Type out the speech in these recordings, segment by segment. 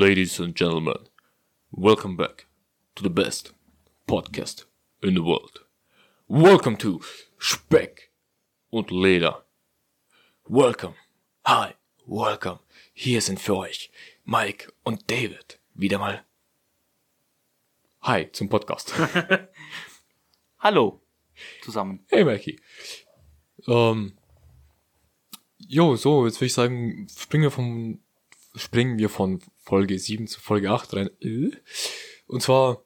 Ladies and gentlemen, welcome back to the best podcast in the world. Welcome to Speck und Leder. Welcome, hi, welcome. Hier sind für euch Mike und David. Wieder mal. Hi zum Podcast. Hallo zusammen. Hey Mikey. Ähm, jo, so, jetzt würde ich sagen, springen wir vom, springen wir von Folge 7 zu Folge 8 rein. Äh. Und zwar,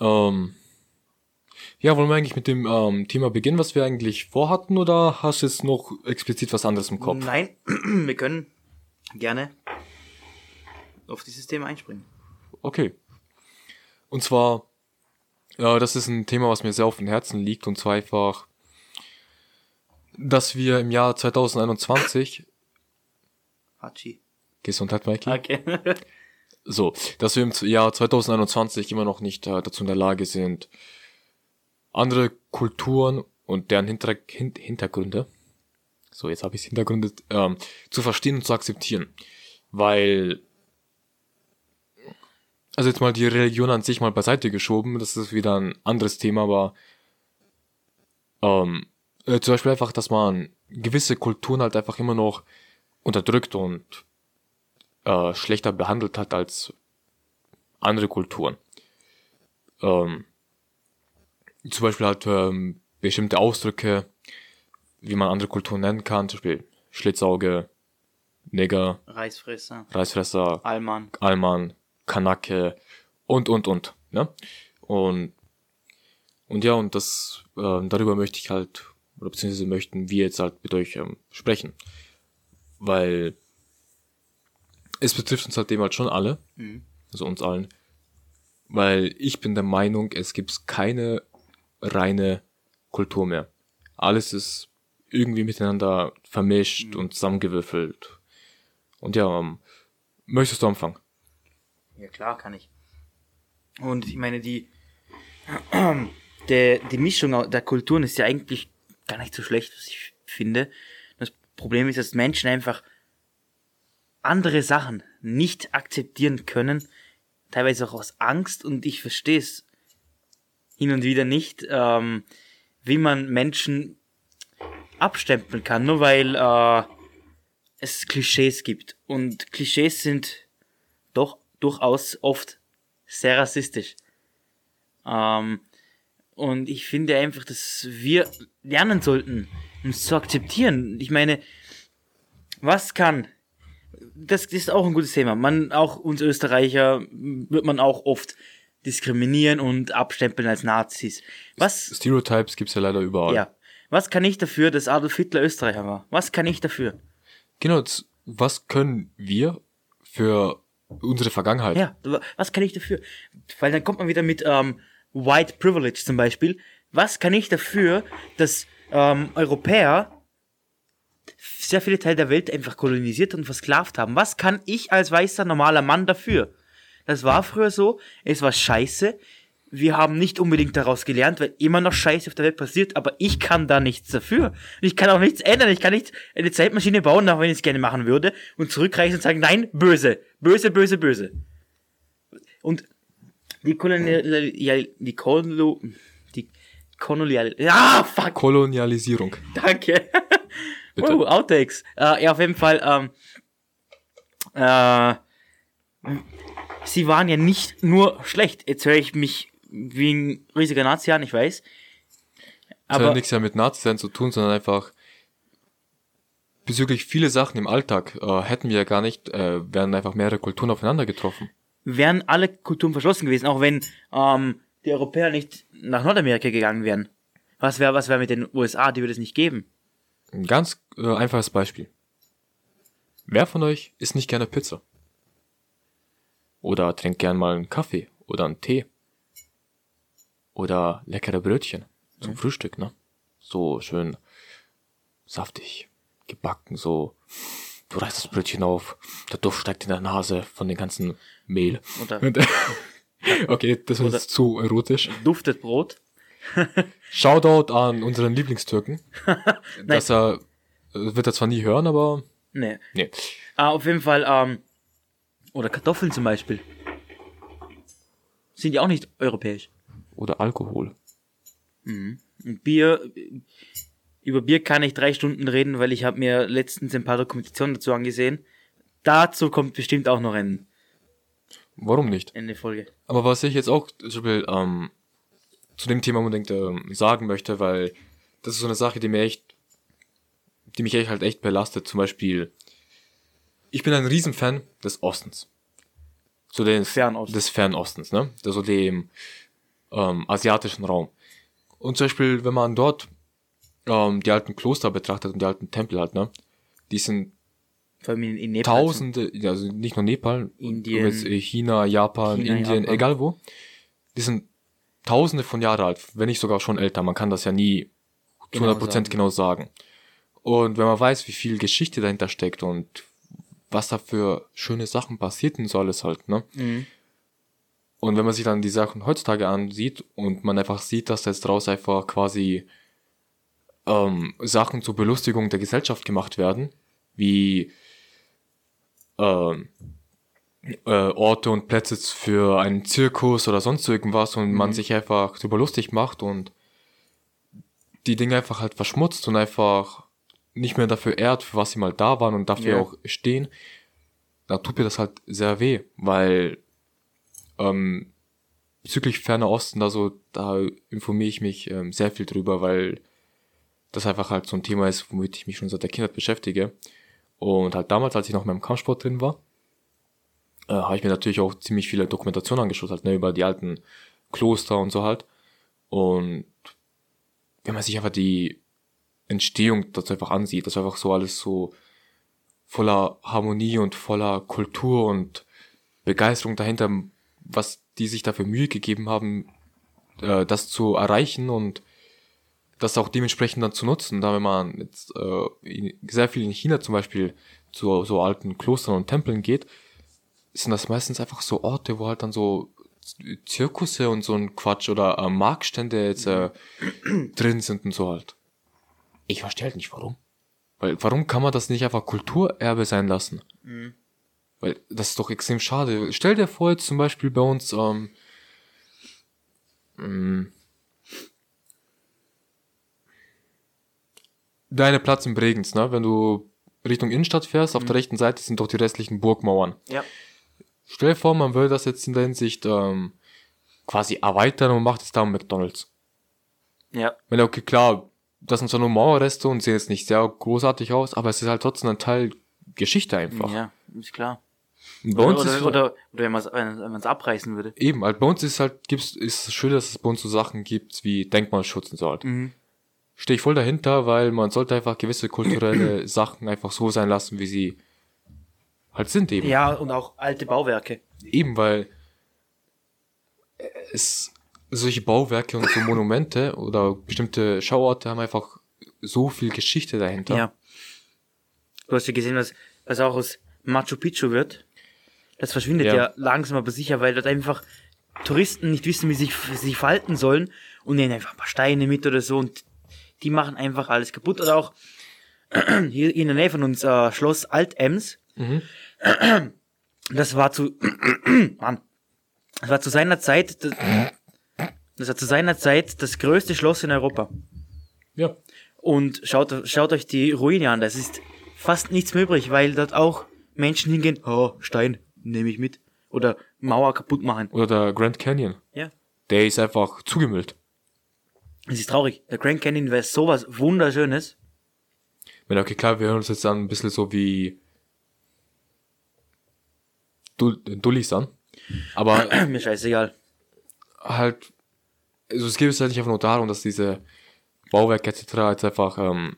ähm, ja, wollen wir eigentlich mit dem ähm, Thema beginnen, was wir eigentlich vorhatten, oder hast du jetzt noch explizit was anderes im Kopf? Nein, wir können gerne auf dieses Thema einspringen. Okay. Und zwar, ja, das ist ein Thema, was mir sehr auf dem Herzen liegt, und zwar einfach, dass wir im Jahr 2021 Hachi. Gesundheit, Mikey. Okay. So, dass wir im Jahr 2021 immer noch nicht äh, dazu in der Lage sind, andere Kulturen und deren Hinter Hin Hintergründe, so jetzt habe ich Hintergründe, ähm, zu verstehen und zu akzeptieren. Weil, also jetzt mal die Religion an sich mal beiseite geschoben, das ist wieder ein anderes Thema, aber ähm, äh, zum Beispiel einfach, dass man gewisse Kulturen halt einfach immer noch unterdrückt und äh, schlechter behandelt hat als andere Kulturen. Ähm, zum Beispiel halt ähm, bestimmte Ausdrücke, wie man andere Kulturen nennen kann, zum Beispiel Schlitzauge, Neger, Reisfresser. Reisfresser, Allmann. Alman, Kanake und und und. Ne? Und und ja, und das äh, darüber möchte ich halt, oder beziehungsweise möchten wir jetzt halt mit euch ähm, sprechen. Weil es betrifft uns halt dem halt schon alle, Mhm. also uns allen. Weil ich bin der Meinung, es gibt keine reine Kultur mehr. Alles ist irgendwie miteinander vermischt und zusammengewürfelt. Und ja, ähm, möchtest du anfangen? Ja, klar, kann ich. Und ich meine, die, der, die Mischung der Kulturen ist ja eigentlich gar nicht so schlecht, was ich finde. Problem ist, dass Menschen einfach andere Sachen nicht akzeptieren können, teilweise auch aus Angst, und ich verstehe es hin und wieder nicht, ähm, wie man Menschen abstempeln kann, nur weil äh, es Klischees gibt. Und Klischees sind doch durchaus oft sehr rassistisch. Ähm, und ich finde einfach, dass wir lernen sollten, uns zu akzeptieren. Ich meine, was kann das ist auch ein gutes Thema. Man, auch uns Österreicher, wird man auch oft diskriminieren und abstempeln als Nazis. Was, Stereotypes gibt's ja leider überall. ja, was kann ich dafür, dass Adolf Hitler Österreicher war? Was kann ich dafür? Genau, was können wir für unsere Vergangenheit? Ja, was kann ich dafür? Weil dann kommt man wieder mit ähm, White Privilege zum Beispiel. Was kann ich dafür, dass ähm, Europäer sehr viele Teile der Welt einfach kolonisiert und versklavt haben? Was kann ich als weißer normaler Mann dafür? Das war früher so, es war scheiße. Wir haben nicht unbedingt daraus gelernt, weil immer noch Scheiße auf der Welt passiert, aber ich kann da nichts dafür. Ich kann auch nichts ändern. Ich kann nicht eine Zeitmaschine bauen, auch wenn ich es gerne machen würde, und zurückreichen und sagen, nein, böse, böse, böse, böse. Und die Kolonial, die Kolonial, Kolonial, ja, fuck, Kolonialisierung. danke. Bitte. Oh, Outtakes. Äh, ja, auf jeden Fall, ähm, äh, sie waren ja nicht nur schlecht. Jetzt höre ich mich wie ein riesiger Nazi an, ich weiß. Das hat ja Aber nichts ja mit Nazi-Sein zu tun, sondern einfach bezüglich viele Sachen im Alltag äh, hätten wir ja gar nicht, äh, wären einfach mehrere Kulturen aufeinander getroffen. wären alle Kulturen verschlossen gewesen, auch wenn ähm, die Europäer nicht nach Nordamerika gegangen wären. Was wäre was wär mit den USA, die würde es nicht geben? Ein ganz äh, einfaches Beispiel. Wer von euch isst nicht gerne Pizza? Oder trinkt gern mal einen Kaffee oder einen Tee? Oder leckere Brötchen zum Frühstück, ne? So schön saftig, gebacken, so. Du reißt das Brötchen auf, der Duft steigt in der Nase von dem ganzen Mehl. Oder Und, okay, das jetzt zu erotisch. duftet Brot? Shoutout an unseren Lieblingstürken. dass er, äh, wird er zwar nie hören, aber Nee. nee. Ah, auf jeden Fall, ähm, Oder Kartoffeln zum Beispiel. Sind ja auch nicht europäisch. Oder Alkohol. Und Bier, über Bier kann ich drei Stunden reden, weil ich habe mir letztens ein paar Dokumentationen dazu angesehen. Dazu kommt bestimmt auch noch ein, Warum nicht? eine Folge. Aber was ich jetzt auch zum Beispiel, ähm, zu dem Thema unbedingt ähm, sagen möchte, weil das ist so eine Sache, die mir echt, die mich echt halt echt belastet. Zum Beispiel, ich bin ein Riesenfan des Ostens. So des, Fernost. des Fernostens, ne? Also dem ähm, asiatischen Raum. Und zum Beispiel, wenn man dort ähm, die alten Kloster betrachtet und die alten Tempel hat, ne? Die sind Vor allem in, in Nepal. Tausende, also nicht nur Nepal, Indien. jetzt, äh, China, Japan, China, Indien, Japan. egal wo. Die sind Tausende von Jahren alt, wenn nicht sogar schon älter. Man kann das ja nie zu Genau 100% sagen. genau sagen. Und wenn man weiß, wie viel Geschichte dahinter steckt und was da für schöne Sachen passierten soll es halt, ne? Mhm. Und wenn man sich dann die Sachen heutzutage ansieht und man einfach sieht, dass jetzt draus einfach quasi ähm, Sachen zur Belustigung der Gesellschaft gemacht werden, wie ähm, äh, Orte und Plätze für einen Zirkus oder sonst irgendwas und man sich einfach drüber lustig macht und die Dinge einfach halt verschmutzt und einfach nicht mehr dafür ehrt, für was sie mal da waren und dafür Ja. auch stehen, da tut mir das halt sehr weh, weil ähm, bezüglich Ferner Osten, also da informiere ich mich ähm, sehr viel drüber, weil das einfach halt so ein Thema ist, womit ich mich schon seit der Kindheit beschäftige. Und halt damals, als ich noch in meinem Kampfsport drin war, äh, habe ich mir natürlich auch ziemlich viele Dokumentationen angeschaut, halt, ne, über die alten Kloster und so halt. Und wenn man sich einfach die Entstehung dazu einfach ansieht, das ist einfach so alles so voller Harmonie und voller Kultur und Begeisterung dahinter, was die sich dafür Mühe gegeben haben, äh, das zu erreichen und das auch dementsprechend dann zu nutzen. Da wenn man jetzt äh, in, sehr viel in China zum Beispiel zu so alten Klostern und Tempeln geht, sind das meistens einfach so Orte, wo halt dann so Zirkusse und so ein Quatsch oder äh, Marktstände jetzt äh, drin sind und so halt. Ich verstehe halt nicht warum. Weil warum kann man das nicht einfach Kulturerbe sein lassen? Weil das ist doch extrem schade. Stell dir vor, jetzt zum Beispiel bei uns, ähm, mh, deine Platz in Bregenz, ne? Wenn du Richtung Innenstadt fährst, auf der rechten Seite sind doch die restlichen Burgmauern. Ja. Stell dir vor, man will das jetzt in der Hinsicht ähm, quasi erweitern und macht es da um McDonalds. Ja. Wenn okay, klar, das sind zwar nur Mauerreste und sehen jetzt nicht sehr großartig aus, aber es ist halt trotzdem ein Teil Geschichte einfach. Ja, ist klar. Bei Oder, uns ist oder, oder, oder wenn man es abreißen würde. eben, halt bei uns ist halt, gibt's, ist es schön, dass es bei uns so Sachen gibt wie Denkmalschutz und so halt. Mhm. Stehe ich voll dahinter, weil man sollte einfach gewisse kulturelle Sachen einfach so sein lassen, wie sie halt sind eben. Ja, und auch alte Bauwerke. Eben, weil es solche Bauwerke und so Monumente oder bestimmte Schauorte haben einfach so viel Geschichte dahinter. Ja. Du hast ja gesehen, was, was auch aus Machu Picchu wird. Das verschwindet Ja. ja, langsam aber sicher, weil dort einfach Touristen nicht wissen, wie sie sie sich verhalten sollen und nehmen einfach ein paar Steine mit oder so und die machen einfach alles kaputt. Oder auch hier in der Nähe von uns äh, Schloss Altems. Mhm. Das war zu Mann, das war zu seiner Zeit das, das war zu seiner Zeit das größte Schloss in Europa. Ja. Und schaut, schaut euch die Ruine an. Das ist fast nichts mehr übrig, weil dort auch Menschen hingehen, oh, Stein, nehme ich mit. Oder Mauer kaputt machen. Oder der Grand Canyon. Ja. Der ist einfach zugemüllt. Es ist traurig. Der Grand Canyon wäre sowas Wunderschönes. Wenn okay, klar, wir hören uns jetzt an ein bisschen so wie Dull- Dullis an. Aber Mir scheißegal. halt, also es geht jetzt halt nicht einfach nur darum, dass diese Bauwerke etc. jetzt einfach ähm,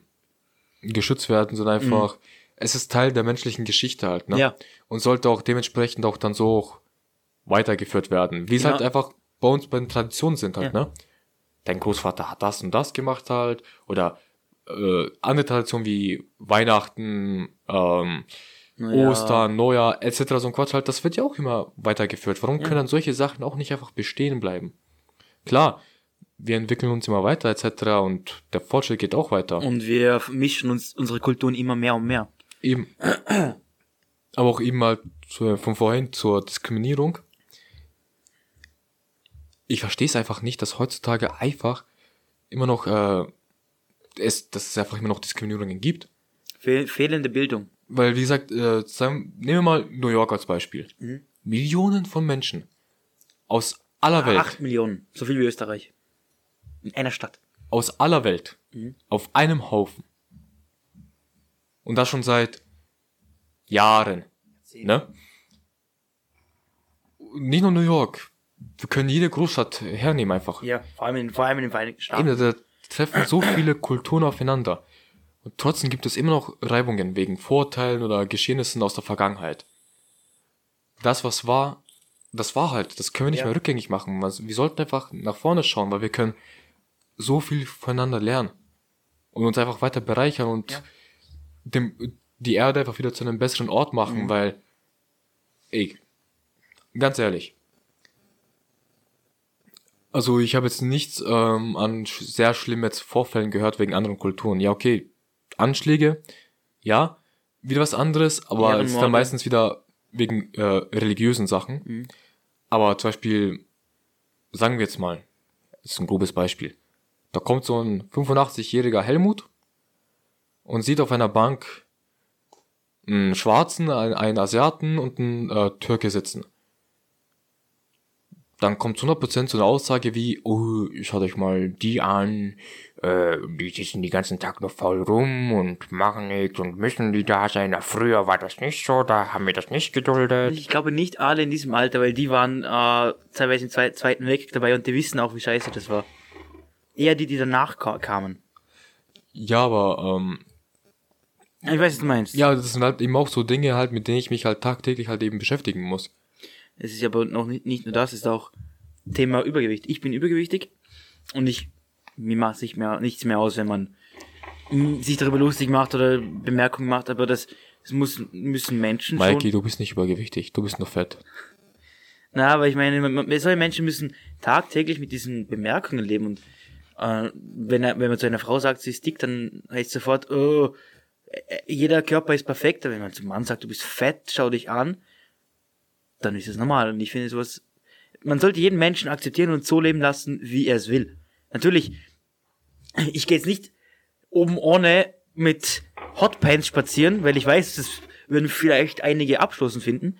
geschützt werden, sondern einfach, es ist Teil der menschlichen Geschichte halt, ne? Ja. Und sollte auch dementsprechend auch dann so auch weitergeführt werden. Wie es Ja. halt einfach bei uns bei den Traditionen sind halt, Ja. ne? Dein Großvater hat das und das gemacht halt, oder äh, andere Traditionen wie Weihnachten, ähm, Ja. Ostern, Neujahr, etc. so ein Quatsch halt, das wird ja auch immer weitergeführt. Warum können dann solche Sachen auch nicht einfach bestehen bleiben? Klar, wir entwickeln uns immer weiter, etc. und der Fortschritt geht auch weiter. Und wir mischen uns unsere Kulturen immer mehr und mehr. Eben. Aber auch eben mal zu, von vorhin zur Diskriminierung. Ich verstehe es einfach nicht, dass heutzutage einfach immer noch äh, es, dass es einfach immer noch Diskriminierungen gibt. Fehl, fehlende Bildung. Weil, wie gesagt, äh, sagen, nehmen wir mal New York als Beispiel. Millionen von Menschen aus aller Welt, Acht Millionen. So viel wie Österreich. In einer Stadt. aus aller Welt, auf einem Haufen. Und das schon seit Jahren. Ne? Nicht nur New York. Wir können jede Großstadt hernehmen einfach. Ja, vor allem in, vor allem in den Vereinigten Staaten. Eben, da treffen so viele Kulturen aufeinander. Und trotzdem gibt es immer noch Reibungen wegen Vorteilen oder Geschehnissen aus der Vergangenheit. Das, was war, das war halt. Das können wir nicht Ja. mehr rückgängig machen. Wir sollten einfach nach vorne schauen, weil wir können so viel voneinander lernen. Und uns einfach weiter bereichern und Ja. dem, die Erde einfach wieder zu einem besseren Ort machen, Mhm. weil, ey, ganz ehrlich, also ich habe jetzt nichts ähm, an sehr schlimmen jetzt Vorfällen gehört wegen anderen Kulturen. Ja, okay, Anschläge, ja, wieder was anderes, aber es ist dann meistens wieder wegen äh, religiösen Sachen. Mhm. Aber zum Beispiel, sagen wir jetzt mal, das ist ein grobes Beispiel. Da kommt so ein 85-jähriger Helmut und sieht auf einer Bank einen Schwarzen, einen, einen Asiaten und einen äh, Türke sitzen. Dann kommt zu 100% so eine Aussage wie, oh, schaut euch mal die an, äh, die sitzen den ganzen Tag nur faul rum und machen nichts und müssen die da sein. Na, früher war das nicht so, da haben wir das nicht geduldet. Ich glaube nicht alle in diesem Alter, weil die waren äh, teilweise im Zwei- Zweiten Weltkrieg dabei und die wissen auch, wie scheiße das war. Eher die, die danach ka kamen. Ja, aber, ähm, Ich weiß, was du meinst. ja, das sind halt eben auch so Dinge halt, mit denen ich mich halt tagtäglich halt eben beschäftigen muss. Es ist aber noch nicht, nicht nur das, es ist auch Thema Übergewicht. Ich bin übergewichtig und ich, mir macht sich mehr, nichts mehr aus, wenn man sich darüber lustig macht oder Bemerkungen macht, aber das, das muss, müssen Menschen Mikey, du bist nicht übergewichtig, du bist nur fett. Na, aber ich meine, solche Menschen müssen tagtäglich mit diesen Bemerkungen leben und äh, wenn, er, wenn man zu einer Frau sagt, sie ist dick, dann heißt sofort, oh, äh, jeder Körper ist perfekt, aber wenn man zum Mann sagt, du bist fett, schau dich an, dann ist es normal. Und ich finde sowas, man sollte jeden Menschen akzeptieren und so leben lassen, wie er es will. Natürlich, ich gehe jetzt nicht oben ohne mit Hotpants spazieren, weil ich weiß, das würden vielleicht einige Abschlossen finden.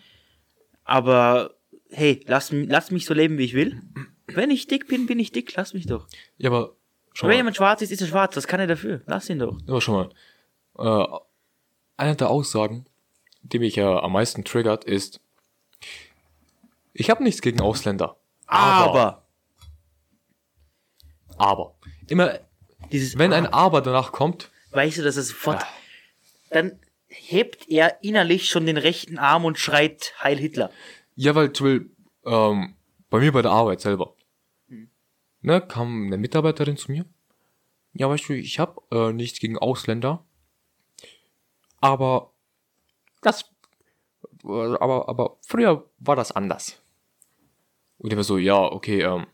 Aber hey, lass, lass mich so leben, wie ich will. Wenn ich dick bin, bin ich dick, lass mich doch. Ja, aber, schau Wenn mal. jemand schwarz ist, ist er schwarz, was kann er dafür? Lass ihn doch. Aber schon mal. Äh, eine der Aussagen, die mich ja am meisten triggert, ist, ich habe nichts gegen Ausländer. Aber, Aber. Immer, dieses, wenn ein Aber danach kommt, weißt du, dass er sofort, Ah. dann hebt er innerlich schon den rechten Arm und schreit Heil Hitler. ja, weil, zum Beispiel, ähm, bei mir bei der Arbeit selber, ne, kam eine Mitarbeiterin zu mir. Ja, weißt du, ich habe äh, nichts gegen Ausländer, aber das, äh, aber, aber früher war das anders. Und war so, ja, okay, ähm,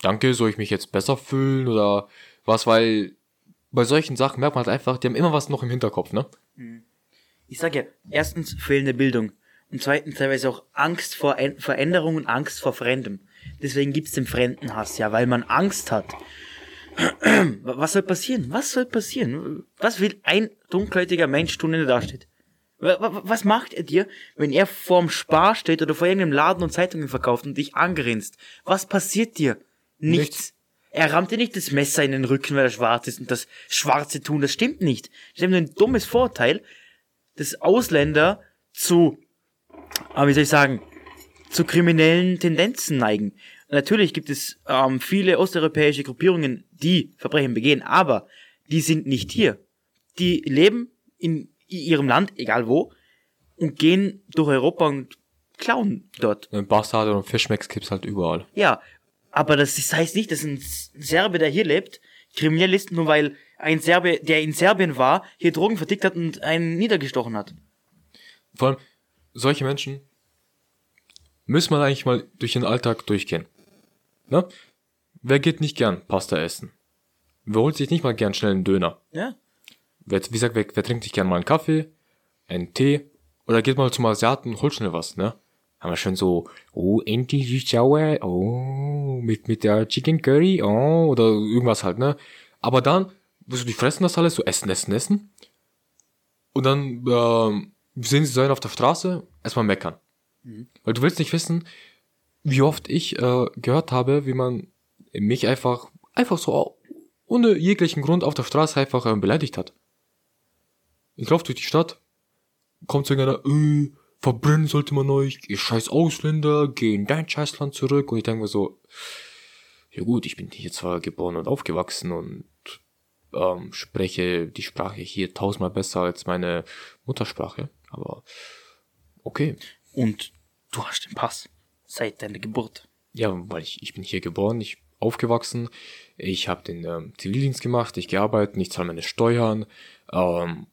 danke, soll ich mich jetzt besser fühlen oder was, weil bei solchen Sachen merkt man halt einfach, die haben immer was noch im Hinterkopf, ne? Ich sage ja, erstens fehlende Bildung und zweitens teilweise auch Angst vor Ein- Veränderung und Angst vor Fremdem. Deswegen gibt's den Fremdenhass, ja, weil man Angst hat. Was soll passieren? Was soll passieren? Was will ein dunkelhäutiger Mensch tun, wenn er da steht? Wa- wa- Was macht er dir, wenn er vorm Spar steht oder vor irgendeinem Laden und Zeitungen verkauft und dich angrinst? Was passiert dir? Nichts. Nichts. Er rammt dir nicht das Messer in den Rücken, weil er schwarz ist und das Schwarze tun, das stimmt nicht. Das ist nur ein dummes Vorteil, dass Ausländer zu, aber wie soll ich sagen, zu kriminellen Tendenzen neigen. Natürlich gibt es ähm, viele osteuropäische Gruppierungen, die Verbrechen begehen, aber die sind nicht hier. Die leben in ihrem Land, egal wo, und gehen durch Europa und klauen dort. Bastarde und Fischmecks gibt's halt überall. Ja, aber das heißt nicht, dass ein Serbe, der hier lebt, kriminell ist, nur weil ein Serbe, der in Serbien war, hier Drogen vertickt hat und einen niedergestochen hat. Vor allem, solche Menschen müssen man eigentlich mal durch den Alltag durchgehen. Ne? Wer geht nicht gern Pasta essen? Wer holt sich nicht mal gern schnell einen Döner? Ja. Wer, wie gesagt, wer, wer trinkt sich gern mal einen Kaffee, einen Tee Oder geht mal zum Asiaten, holt schnell was, ne? Haben wir schon so, oh, endlich süß-sauer, oh, mit, mit der Chicken Curry, oh, oder irgendwas halt, ne? Aber dann, so, die fressen das alles, so essen, essen, essen. Und dann, ähm, sehen sie sein auf der Straße, erstmal meckern. Weil du willst nicht wissen, wie oft ich äh, gehört habe, wie man mich einfach, einfach so ohne jeglichen Grund auf der Straße einfach ähm, beleidigt hat. Ich laufe durch die Stadt, kommt zu irgendeiner, äh, verbrennen sollte man euch, ihr scheiß Ausländer, geh in dein Scheißland zurück. Und ich denke mir so, ja gut, ich bin hier zwar geboren und aufgewachsen und ähm, spreche die Sprache hier tausendmal besser als meine Muttersprache, aber okay. Und du hast den Pass seit deiner Geburt. Ja, weil ich, ich bin hier geboren, ich aufgewachsen, ich habe den ähm, Zivildienst gemacht, ich gearbeitet, ich zahle meine Steuern, ähm,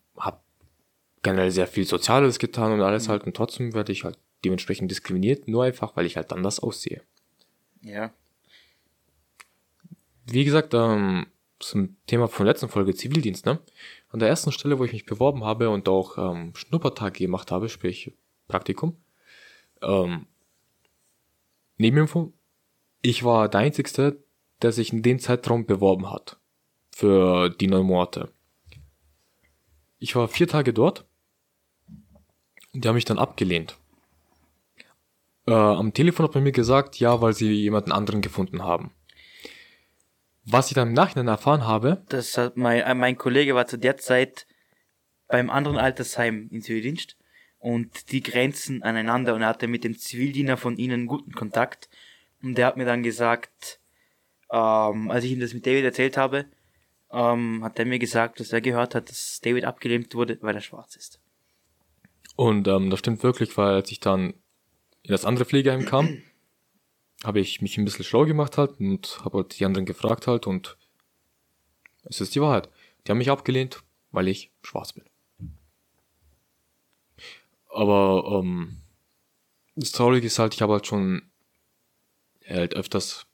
generell sehr viel Soziales getan und alles halt und trotzdem werde ich halt dementsprechend diskriminiert, nur einfach, weil ich halt anders aussehe. Ja. Wie gesagt, ähm, zum Thema von der letzten Folge Zivildienst, ne? An der ersten Stelle, wo ich mich beworben habe und auch ähm, Schnuppertag gemacht habe, sprich Praktikum, ähm, Nebeninfo, ich war der Einzige, der sich in dem Zeitraum beworben hat. Für die neun Monate. Ich war vier Tage dort. Die haben mich dann abgelehnt. Äh, am Telefon hat man mir gesagt, ja, weil sie jemanden anderen gefunden haben. Was ich dann im Nachhinein erfahren habe, Das hat mein, äh, mein Kollege war zu der Zeit beim anderen Altersheim in Zivildienst und die grenzen aneinander und er hatte mit dem Zivildiener von ihnen guten Kontakt und der hat mir dann gesagt, ähm, als ich ihm das mit David erzählt habe, ähm, hat er mir gesagt, dass er gehört hat, dass David abgelehnt wurde, weil er schwarz ist. Und ähm, das stimmt wirklich, weil als ich dann in das andere Pflegeheim kam, habe ich mich ein bisschen schlau gemacht halt und habe halt die anderen gefragt halt und es ist die Wahrheit. Die haben mich abgelehnt, weil ich schwarz bin. Aber ähm, das Traurige ist halt, ich habe halt schon halt öfters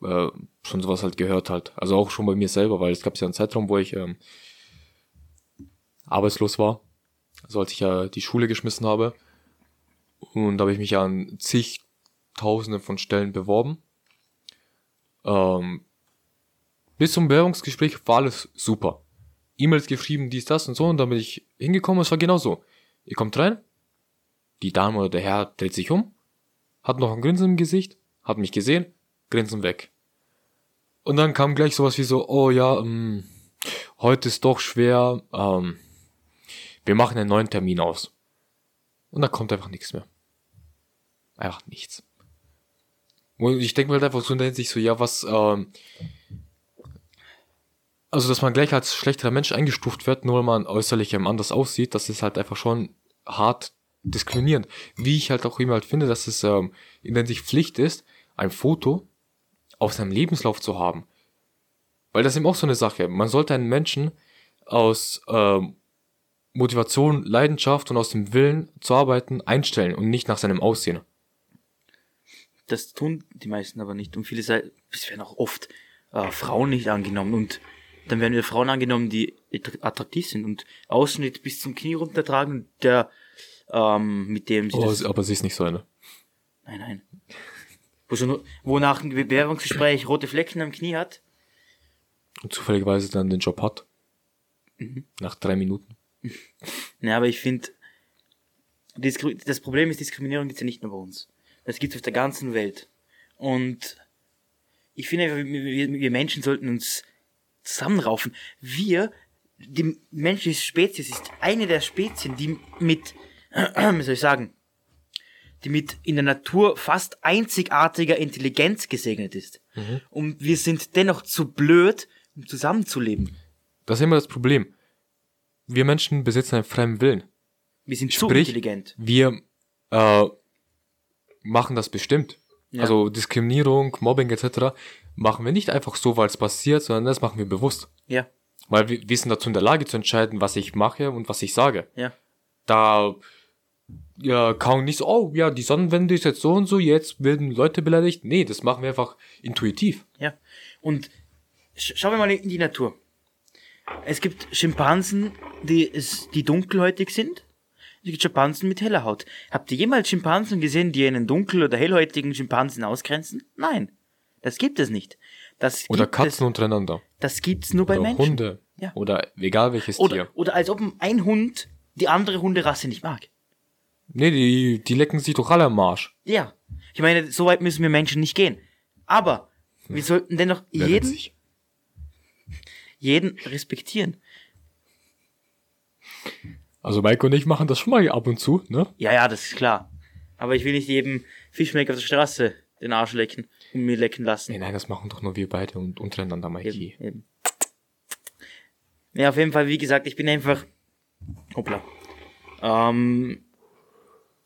äh, schon sowas halt gehört halt. Also auch schon bei mir selber, weil es gab ja einen Zeitraum, wo ich ähm, arbeitslos war. Also als ich ja die Schule geschmissen habe. Und da habe ich mich an zigtausende von Stellen beworben. Ähm, bis zum Bewerbungsgespräch war alles super. E-Mails geschrieben, dies, das und so. Und dann bin ich hingekommen, es war genau so. Ihr kommt rein, die Dame oder der Herr dreht sich um, hat noch ein Grinsen im Gesicht, hat mich gesehen, Grinsen weg. Und dann kam gleich sowas wie so, oh ja, ähm, heute ist doch schwer, ähm, wir machen einen neuen Termin aus. Und da kommt einfach nichts mehr. Einfach nichts. Und ich denke mir halt einfach so in der Hinsicht so, ja, was, ähm, also dass man gleich als schlechterer Mensch eingestuft wird, nur weil man äußerlich anders aussieht, das ist halt einfach schon hart diskriminierend. Wie ich halt auch immer halt finde, dass es ähm, in der Hinsicht Pflicht ist, ein Foto auf seinem Lebenslauf zu haben. Weil das ist eben auch so eine Sache. Man sollte einen Menschen aus ähm, Motivation, Leidenschaft und aus dem Willen zu arbeiten einstellen und nicht nach seinem Aussehen. Das tun die meisten aber nicht. Und viele sagen, es werden auch oft äh, Frauen nicht angenommen. Und dann werden wir Frauen angenommen, die attraktiv sind und Ausschnitt bis zum Knie runtertragen, der ähm, mit dem sie Oh, das, aber sie ist nicht so eine. Nein, nein. Wo, schon, wo nach einem Bewerbungsgespräch rote Flecken am Knie hat. Und zufälligerweise dann den Job hat. Mhm. Nach drei Minuten. Ja, aber ich finde, das Problem ist, Diskriminierung gibt's ja nicht nur bei uns. Das gibt's auf der ganzen Welt. Und ich finde, wir, wir, wir Menschen sollten uns zusammenraufen. Wir, die menschliche Spezies, ist eine der Spezien, die mit, wie soll ich sagen, die mit in der Natur fast einzigartiger Intelligenz gesegnet ist. Und wir sind dennoch zu blöd, um zusammenzuleben. Das ist immer das Problem. Wir Menschen besitzen einen freien Willen. Wir sind zu Sprich, intelligent. wir äh, machen das bestimmt. Ja. Also Diskriminierung, Mobbing etc. machen wir nicht einfach so, weil es passiert, sondern das machen wir bewusst. Ja, Weil wir, wir sind dazu in der Lage zu entscheiden, was ich mache und was ich sage. ja. Da ja, kaum nicht so, oh ja, die Sonnenwende ist jetzt so und so, jetzt werden Leute beleidigt. Nee, das machen wir einfach intuitiv. Ja. Und sch schauen wir mal in die Natur. Es gibt Schimpansen, die, es, die dunkelhäutig sind. Es gibt Schimpansen mit heller Haut. Habt ihr jemals Schimpansen gesehen, die einen dunkel- oder hellhäutigen Schimpansen ausgrenzen? Nein. Das gibt es nicht. Das Oder gibt Katzen es, untereinander. Das gibt's nur bei Oder Menschen. Hunde. Ja. Oder egal welches Oder, Tier. oder als ob ein Hund die andere Hunderasse nicht mag. Nee, die, die lecken sich doch alle am Marsch. Ja. Ich meine, so weit müssen wir Menschen nicht gehen. Aber wir sollten dennoch Wer jeden, witzig. Jeden respektieren. Also Mike und ich machen das schon mal ab und zu, ne? Ja, ja, das ist klar. Aber ich will nicht jedem Fischmeck auf der Straße den Arsch lecken und mir lecken lassen. Nee, nein, das machen doch nur wir beide und untereinander, Mikey. Eben, eben. Ja, auf jeden Fall, wie gesagt, ich bin einfach, hoppla, ähm,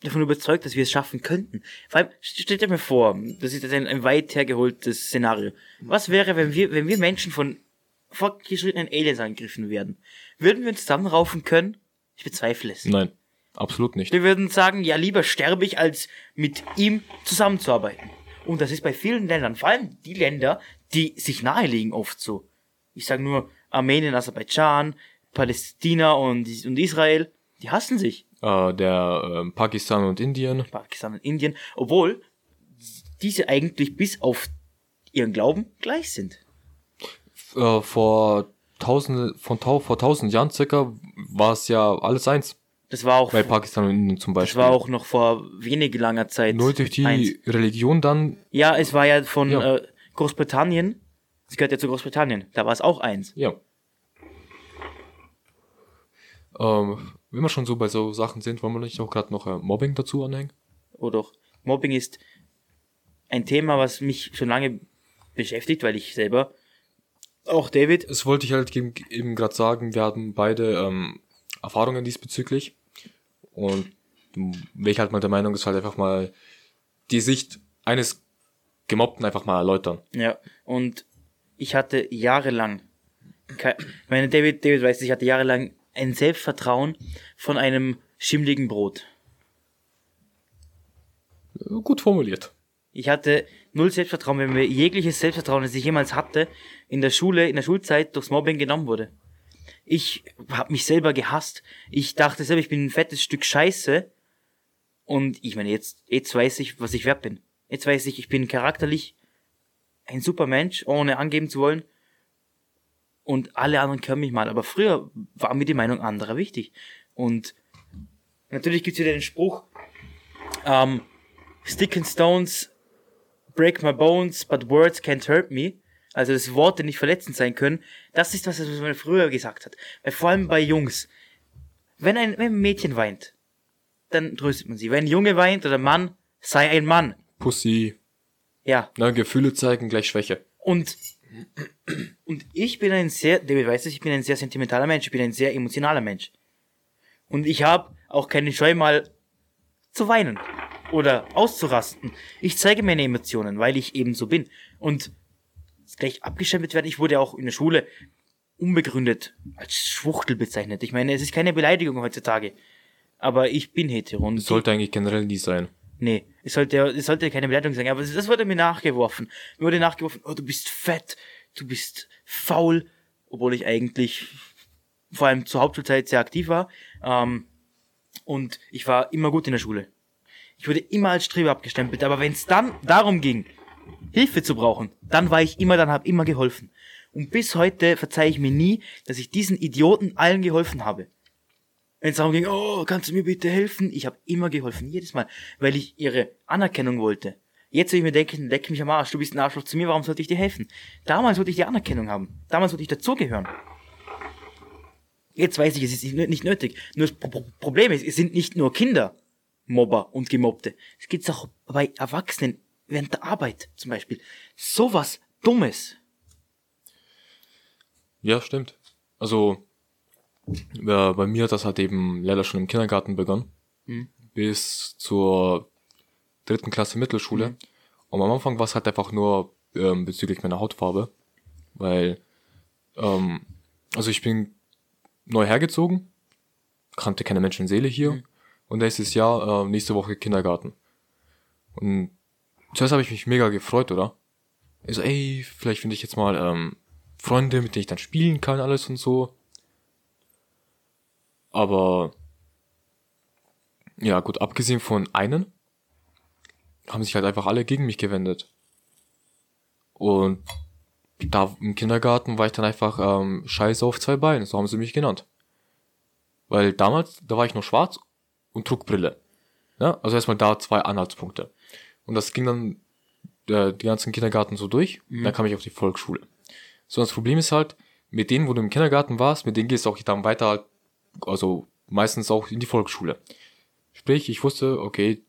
davon überzeugt, dass wir es schaffen könnten. Vor allem, st- stellt euch mal vor, das ist jetzt ein, ein weit hergeholtes Szenario. Was wäre, wenn wir, wenn wir Menschen von fortgeschrittenen Aliens angegriffen werden? Würden wir uns zusammenraufen können? Ich bezweifle es. Nein, absolut nicht. Wir würden sagen, ja, lieber sterbe ich, als mit ihm zusammenzuarbeiten. Und das ist bei vielen Ländern, vor allem die Länder, die sich naheliegen, oft so. Ich sage nur Armenien, Aserbaidschan, Palästina und, und Israel, die hassen sich. Äh, der ähm, Pakistan und Indien. Pakistan und Indien, obwohl diese eigentlich bis auf ihren Glauben gleich sind. Äh, vor tausende, von vor tausend Jahren circa war es ja alles eins. Das war auch, Bei Pakistan und Indien zum das Beispiel. war auch noch vor wenig langer Zeit. Nur durch die eins. Religion dann, Ja, es war ja von Ja. Äh, Großbritannien. Es gehört ja zu Großbritannien. Da war es auch eins. ja. Ähm, wenn wir schon so bei so Sachen sind, wollen wir nicht auch gerade noch äh, Mobbing dazu anhängen? oder auch Mobbing ist ein Thema, was mich schon lange beschäftigt, weil ich selber auch David, Das wollte ich halt eben, gerade sagen, wir hatten beide ähm, Erfahrungen diesbezüglich. Und welch halt mal der Meinung ist, halt einfach mal die Sicht eines Gemobbten einfach mal erläutern. ja, und ich hatte jahrelang, ich meine, David, David weiß, ich hatte jahrelang ein Selbstvertrauen von einem schimmligen Brot. Gut formuliert. Ich hatte null Selbstvertrauen, wenn mir jegliches Selbstvertrauen, das ich jemals hatte, in der Schule, in der Schulzeit durchs Mobbing genommen wurde. Ich habe mich selber gehasst. Ich dachte selber, ich bin ein fettes Stück Scheiße. Und ich meine, jetzt, jetzt weiß ich, was ich wert bin. Jetzt weiß ich, ich bin charakterlich ein super Mensch, ohne angeben zu wollen. Und alle anderen können mich mal. Aber früher war mir die Meinung anderer wichtig. Und natürlich gibt's wieder den Spruch, ähm, Stick and Stones break my bones, but words can't hurt me. Also, dass Worte nicht verletzend sein können. Das ist was, was man früher gesagt hat. Weil vor allem bei Jungs. Wenn ein, wenn ein Mädchen weint, dann tröstet man sie. Wenn ein Junge weint oder ein Mann, sei ein Mann. Pussy. Ja. Na, Gefühle zeigen gleich Schwäche. Und, und ich bin ein sehr, David weiß es, ich bin ein sehr sentimentaler Mensch, ich bin ein sehr emotionaler Mensch. Und ich habe auch keine Scheu mal zu weinen oder auszurasten. Ich zeige meine Emotionen, weil ich eben so bin. Und gleich abgestempelt werden, ich wurde auch in der Schule unbegründet als Schwuchtel bezeichnet. Ich meine, es ist keine Beleidigung heutzutage. Aber ich bin hetero. Und Das sollte eigentlich generell nie sein. Nee, es sollte, es sollte keine Beleidigung sein, aber das wurde mir nachgeworfen. Mir wurde nachgeworfen, oh, du bist fett, du bist faul, obwohl ich eigentlich vor allem zur Hauptschulzeit sehr aktiv war. Ähm, und ich war immer gut in der Schule. Ich wurde immer als Streber abgestempelt, aber wenn es dann darum ging, Hilfe zu brauchen, dann war ich immer, dann habe immer geholfen. Und bis heute verzeihe ich mir nie, dass ich diesen Idioten allen geholfen habe. Wenn es darum ging, oh, kannst du mir bitte helfen? Ich habe immer geholfen, jedes Mal, weil ich ihre Anerkennung wollte. Jetzt will ich mir denken, leck mich am Arsch, du bist ein Arschloch zu mir, warum sollte ich dir helfen? Damals wollte ich die Anerkennung haben. Damals wollte ich dazugehören. Jetzt weiß ich, es ist nicht- nötig. Nur das Pro- Pro- Problem ist, es sind nicht nur Kinder Mobber und Gemobbte. Es gibt's auch bei Erwachsenen während der Arbeit zum Beispiel. Sowas Dummes. Ja, stimmt. Also, ja, bei mir hat das halt eben leider schon im Kindergarten begonnen. Bis zur dritten Klasse Mittelschule. Und am Anfang war es halt einfach nur ähm, bezüglich meiner Hautfarbe. Weil, ähm, also ich bin neu hergezogen, kannte keine Menschenseele hier. Und nächstes Jahr, äh, nächste Woche Kindergarten. Und zuerst habe ich mich mega gefreut, oder? Ich so, ey, vielleicht finde ich jetzt mal ähm, Freunde, mit denen ich dann spielen kann, alles und so. Aber ja gut, abgesehen von einen, haben sich halt einfach alle gegen mich gewendet. Und da im Kindergarten war ich dann einfach ähm, Scheiße auf zwei Beinen, so haben sie mich genannt. Weil damals, da war ich noch schwarz und trug Brille. Ja, also erstmal da zwei Anhaltspunkte. Und das ging dann äh, die ganzen Kindergarten so durch. Mhm. Dann kam ich auf die Volksschule. So, das Problem ist halt, mit denen, wo du im Kindergarten warst, mit denen gehst du auch dann weiter, also meistens auch in die Volksschule. Sprich, ich wusste, okay,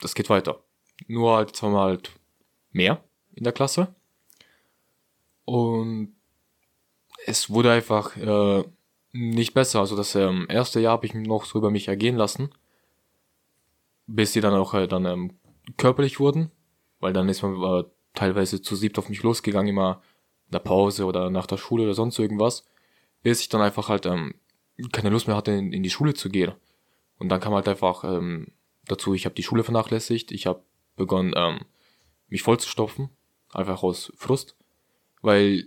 das geht weiter. Nur halt zweimal halt mehr in der Klasse. Und es wurde einfach äh, nicht besser. Also das ähm, erste Jahr habe ich noch so über mich ergehen lassen, bis die dann auch äh, dann ähm, körperlich wurden, weil dann ist man äh, teilweise zu siebt auf mich losgegangen, immer in der Pause oder nach der Schule oder sonst irgendwas, bis ich dann einfach halt ähm, keine Lust mehr hatte, in, in die Schule zu gehen. Und dann kam halt einfach ähm, dazu, ich habe die Schule vernachlässigt, ich habe begonnen, ähm, mich vollzustopfen, einfach aus Frust, weil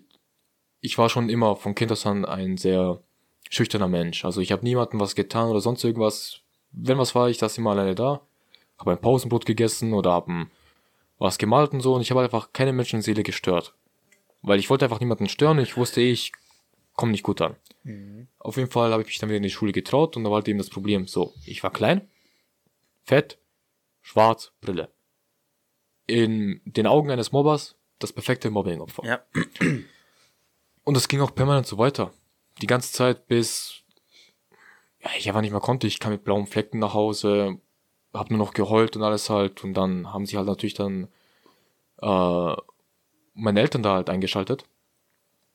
ich war schon immer von Kindheit an ein sehr schüchterner Mensch. Also ich habe niemandem was getan oder sonst irgendwas. Wenn was war, ich das immer alleine da, habe ein Pausenbrot gegessen oder habe was gemalt und so und ich habe einfach keine Menschenseele gestört. Weil ich wollte einfach niemanden stören ich wusste, ich komme nicht gut an. Mhm. Auf jeden Fall habe ich mich dann wieder in die Schule getraut und da war halt eben das Problem so, ich war klein, fett, schwarz, Brille. In den Augen eines Mobbers das perfekte Mobbing-Opfer. Ja. Und das ging auch permanent so weiter. Die ganze Zeit bis ja, ich einfach nicht mehr konnte. Ich kam mit blauen Flecken nach Hause, hab nur noch geheult und alles halt. Und dann haben sie halt natürlich dann äh, meine Eltern da halt eingeschaltet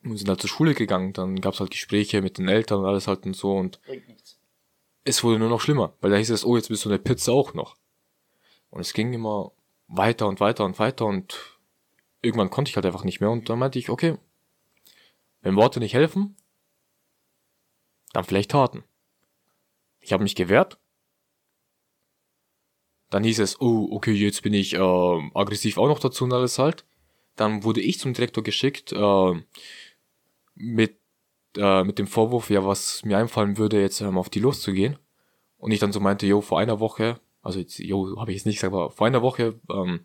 und sind halt zur Schule gegangen. Dann gab's halt Gespräche mit den Eltern und alles halt und so und Bringt nichts. es wurde nur noch schlimmer, weil da hieß es, oh, jetzt bist du eine Pizza auch noch. Und es ging immer weiter und weiter und weiter und irgendwann konnte ich halt einfach nicht mehr und dann meinte ich, okay, wenn Worte nicht helfen, dann vielleicht Taten. Ich habe mich gewehrt. Dann hieß es, oh, okay, jetzt bin ich äh, aggressiv auch noch dazu und alles halt. Dann wurde ich zum Direktor geschickt äh, mit, äh, mit dem Vorwurf, ja, was mir einfallen würde, jetzt ähm, auf die loszugehen. Und ich dann so meinte, jo, vor einer Woche, also jetzt, jo, habe ich jetzt nicht gesagt, aber vor einer Woche ähm,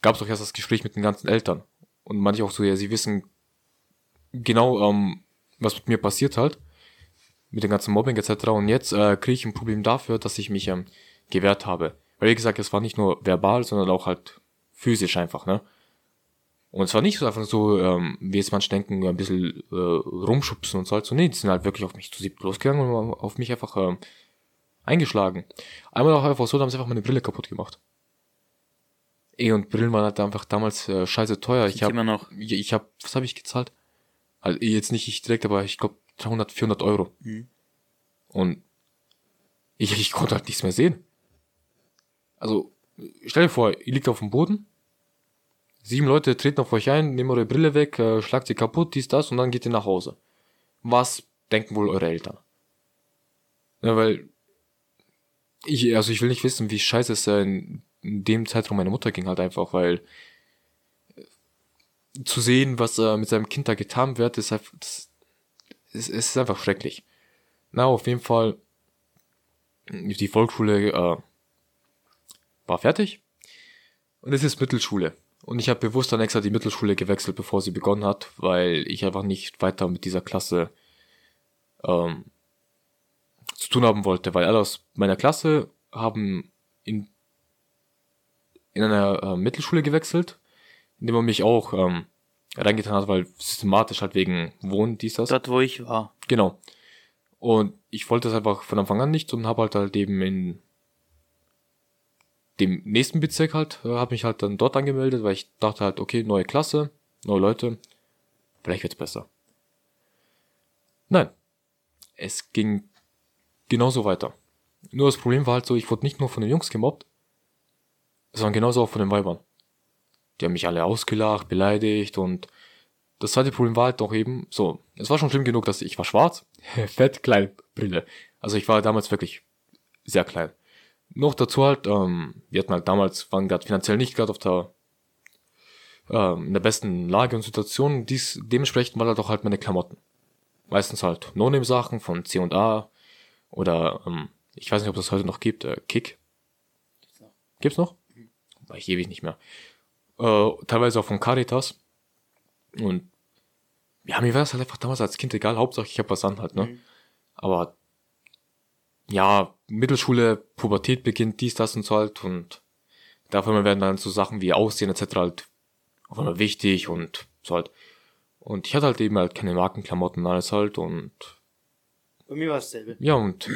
gab es doch erst das Gespräch mit den ganzen Eltern. Und manche auch so, ja, sie wissen genau, ähm, was mit mir passiert halt. Mit dem ganzen Mobbing etc. Und jetzt äh, kriege ich ein Problem dafür, dass ich mich ähm, gewehrt habe. Weil wie gesagt, es war nicht nur verbal, sondern auch halt physisch einfach, ne? Und es war nicht so einfach so, ähm, wie jetzt manche denken, ein bisschen äh, rumschubsen und so halt so. Nee, die sind halt wirklich auf mich zu siebt losgegangen und auf mich einfach ähm, eingeschlagen. Einmal auch einfach so, da haben sie einfach meine Brille kaputt gemacht. Ey, und Brillen waren halt einfach damals äh, scheiße teuer. Ich habe immer noch. Ich, ich habe, was habe ich gezahlt? Also jetzt nicht ich direkt, aber ich glaube 300, 400 Euro. Mhm. Und ich, ich konnte halt nichts mehr sehen. Also stell dir vor, ihr liegt auf dem Boden, sieben Leute treten auf euch ein, nehmen eure Brille weg, äh, schlagt sie kaputt, dies, das und dann geht ihr nach Hause. Was denken wohl eure Eltern? Ja, weil ich, also ich will nicht wissen, wie scheiße es in in dem Zeitraum meine Mutter ging halt einfach, weil äh, zu sehen, was äh, mit seinem Kind da getan wird, ist einfach, das, ist, ist einfach schrecklich. Na, auf jeden Fall, die Volksschule äh, war fertig und es ist Mittelschule. Und ich habe bewusst dann extra die Mittelschule gewechselt, bevor sie begonnen hat, weil ich einfach nicht weiter mit dieser Klasse ähm, zu tun haben wollte, weil alle aus meiner Klasse haben in in einer äh, Mittelschule gewechselt, in dem man mich auch ähm, reingetan hat, weil systematisch halt wegen Wohnen, dies, das. Dort, wo ich war. Genau. Und ich wollte das einfach von Anfang an nicht und habe halt halt eben in dem nächsten Bezirk halt, äh, habe mich halt dann dort angemeldet, weil ich dachte halt, okay, neue Klasse, neue Leute, vielleicht wird's besser. Nein. Es ging genauso weiter. Nur das Problem war halt so, ich wurde nicht nur von den Jungs gemobbt, sondern genauso auch von den Weibern. Die haben mich alle ausgelacht, beleidigt und das zweite Problem war halt doch eben, so, es war schon schlimm genug, dass ich, war schwarz, fett, klein, Brille. Also ich war damals wirklich sehr klein. Noch dazu halt, ähm, wir hatten halt damals, waren gerade finanziell nicht gerade auf der, ähm, in der besten Lage und Situation. Dies, dementsprechend waren halt auch halt meine Klamotten. Meistens halt No-Name-Sachen von C&A oder, ähm, ich weiß nicht, ob das heute noch gibt, äh, Kick Gibt's noch? War ich ewig nicht mehr. Äh, teilweise auch von Caritas. Und ja, mir war es halt einfach damals als Kind egal, Hauptsache ich habe was an halt, ne? Mhm. Aber ja, Mittelschule, Pubertät beginnt, dies, das und so halt und dafür werden dann so Sachen wie Aussehen etc. halt auf einmal wichtig und so halt. Und ich hatte halt eben halt keine Markenklamotten und alles halt und Bei mir war es dasselbe. ja und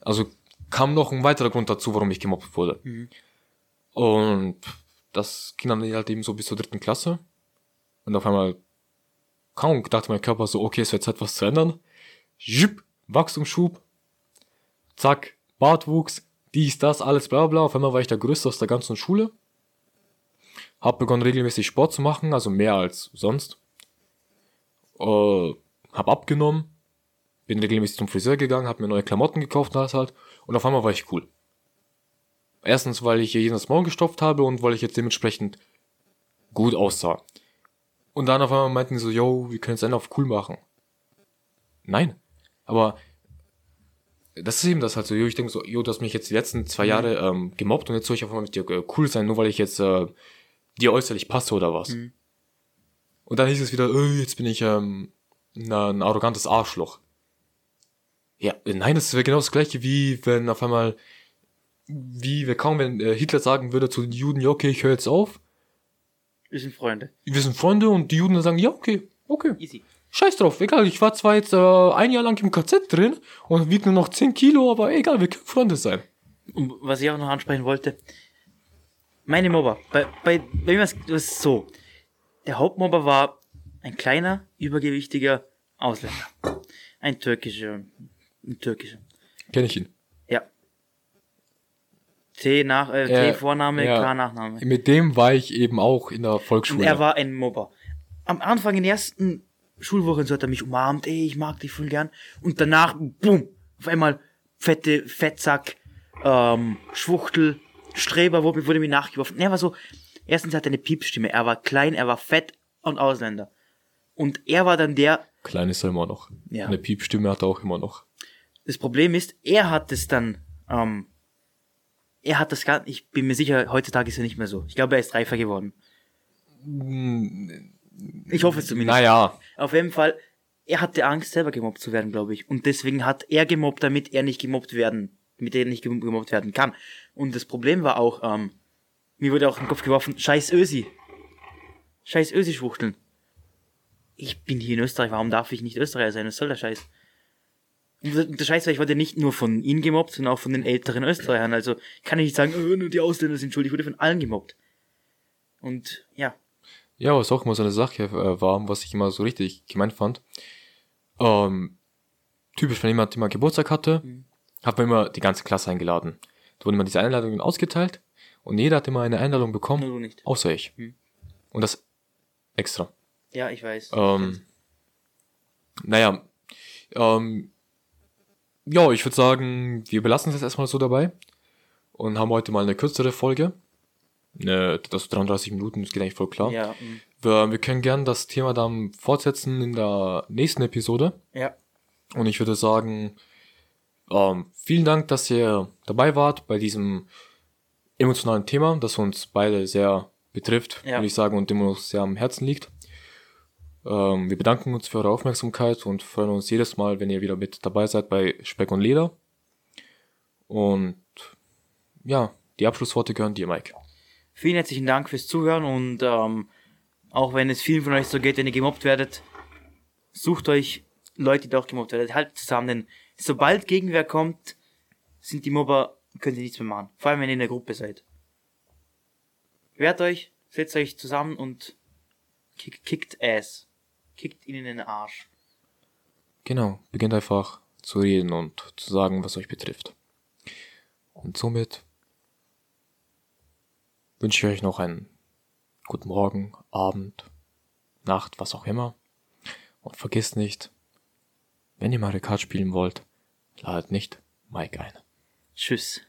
also kam noch ein weiterer Grund dazu, warum ich gemobbt wurde. Mhm. Und das ging dann halt eben so bis zur dritten Klasse. Und auf einmal kaum dachte mein Körper so, okay, es wird Zeit, was zu ändern. Jupp, Wachstumsschub. Zack, Bartwuchs, dies, das, alles bla bla. Auf einmal war ich der Größte aus der ganzen Schule. Hab begonnen regelmäßig Sport zu machen, also mehr als sonst. Äh, hab abgenommen. Bin regelmäßig zum Friseur gegangen, hab mir neue Klamotten gekauft und alles halt. Und auf einmal war ich cool. Erstens, weil ich hier jedes Maul gestopft habe und weil ich jetzt dementsprechend gut aussah. Und dann auf einmal meinten die so, yo, wir können einen auf cool machen. Nein. Aber das ist eben das halt so, yo, ich denke so, yo, du hast mich jetzt die letzten zwei Jahre ähm, gemobbt und jetzt soll ich auf einmal mit dir äh, cool sein, nur weil ich jetzt äh, dir äußerlich passe oder was. Mhm. Und dann hieß es wieder, äh, jetzt bin ich ähm, na, ein arrogantes Arschloch. Ja, äh, nein, das wäre genau das gleiche, wie wenn auf einmal, wie wir kaum, wenn äh, Hitler sagen würde zu den Juden, ja, okay, ich höre jetzt auf. Wir sind Freunde. Wir sind Freunde und die Juden dann sagen, ja, okay, okay. Easy. Scheiß drauf, egal, ich war zwar jetzt äh, ein Jahr lang im KZ drin und wiege nur noch 10 Kilo, aber egal, wir können Freunde sein. Und was ich auch noch ansprechen wollte, meine Mobber, bei, bei, bei mir war es so, der Hauptmobber war ein kleiner, übergewichtiger Ausländer. Ein türkischer, ein türkischer. Kenn ich ihn. T nach, äh, T Vorname, ja. K Nachname. Mit dem war ich eben auch in der Und Volksschule. er war ein Mobber. Am Anfang in der ersten Schulwoche so hat er mich umarmt, ey, ich mag dich voll gern. Und danach, boom, auf einmal fette Fettsack, ähm, Schwuchtel, Streber wurde, wurde mir nachgeworfen. Er war so, erstens hat er eine Piepstimme, er war klein, er war fett und Ausländer. Und er war dann der, Klein ist er immer noch. Ja. Eine Piepstimme hat er auch immer noch. das Problem ist, er hat es dann, ähm, er hat das gar, ich bin mir sicher, heutzutage ist er nicht mehr so. Ich glaube, er ist reifer geworden. Ich hoffe es zumindest. Naja, Auf jeden Fall, er hatte Angst, selber gemobbt zu werden, glaube ich. Und deswegen hat er gemobbt, damit er nicht gemobbt werden, damit er nicht gem- gemobbt werden kann. Und das Problem war auch, ähm, mir wurde auch in den Kopf geworfen, scheiß Ösi. Scheiß Ösi-Schwuchteln. Ich bin hier in Österreich, warum darf ich nicht Österreicher sein? Was soll der Scheiß? Und der Scheiß war, ich wurde nicht nur von ihnen gemobbt, sondern auch von den älteren Österreichern. Also kann ich nicht sagen, oh, nur die Ausländer sind schuld. Ich wurde von allen gemobbt. Und ja, ja, was auch immer so eine Sache äh, war, was ich immer so richtig gemeint fand. Ähm, typisch, wenn jemand immer Geburtstag hatte, hat man immer die ganze Klasse eingeladen. Da wurden immer diese Einladungen ausgeteilt und jeder hat immer eine Einladung nur bekommen, du nicht. außer ich. Hm. Und das extra. Ja, ich weiß. Ähm, naja, ähm, ja, ich würde sagen, wir belassen es jetzt erstmal so dabei und haben heute mal eine kürzere Folge. Ne, das 33 Minuten, das geht eigentlich voll klar. ja, Wir, wir können gern das Thema dann fortsetzen in der nächsten Episode. ja. Und ich würde sagen, ähm, vielen Dank, dass ihr dabei wart bei diesem emotionalen Thema, das uns beide sehr betrifft, Ja. würde ich sagen, und dem uns sehr am Herzen liegt. Ähm, wir bedanken uns für eure Aufmerksamkeit und freuen uns jedes Mal, wenn ihr wieder mit dabei seid bei Speck und Leder. Und ja, die Abschlussworte gehören dir, Mike. Vielen herzlichen Dank fürs Zuhören und ähm, auch wenn es vielen von euch so geht, wenn ihr gemobbt werdet, sucht euch Leute, die auch gemobbt werden. Haltet zusammen, denn sobald Gegenwehr kommt, sind die Mobber, könnt ihr nichts mehr machen. Vor allem, wenn ihr in der Gruppe seid. Wehrt euch, setzt euch zusammen und kick, kickt Ass. Kickt ihnen in den Arsch. Genau, beginnt einfach zu reden und zu sagen, was euch betrifft. Und somit wünsche ich euch noch einen guten Morgen, Abend, Nacht, was auch immer. Und vergisst nicht, wenn ihr Mario Kart spielen wollt, ladet nicht Mike ein. Tschüss.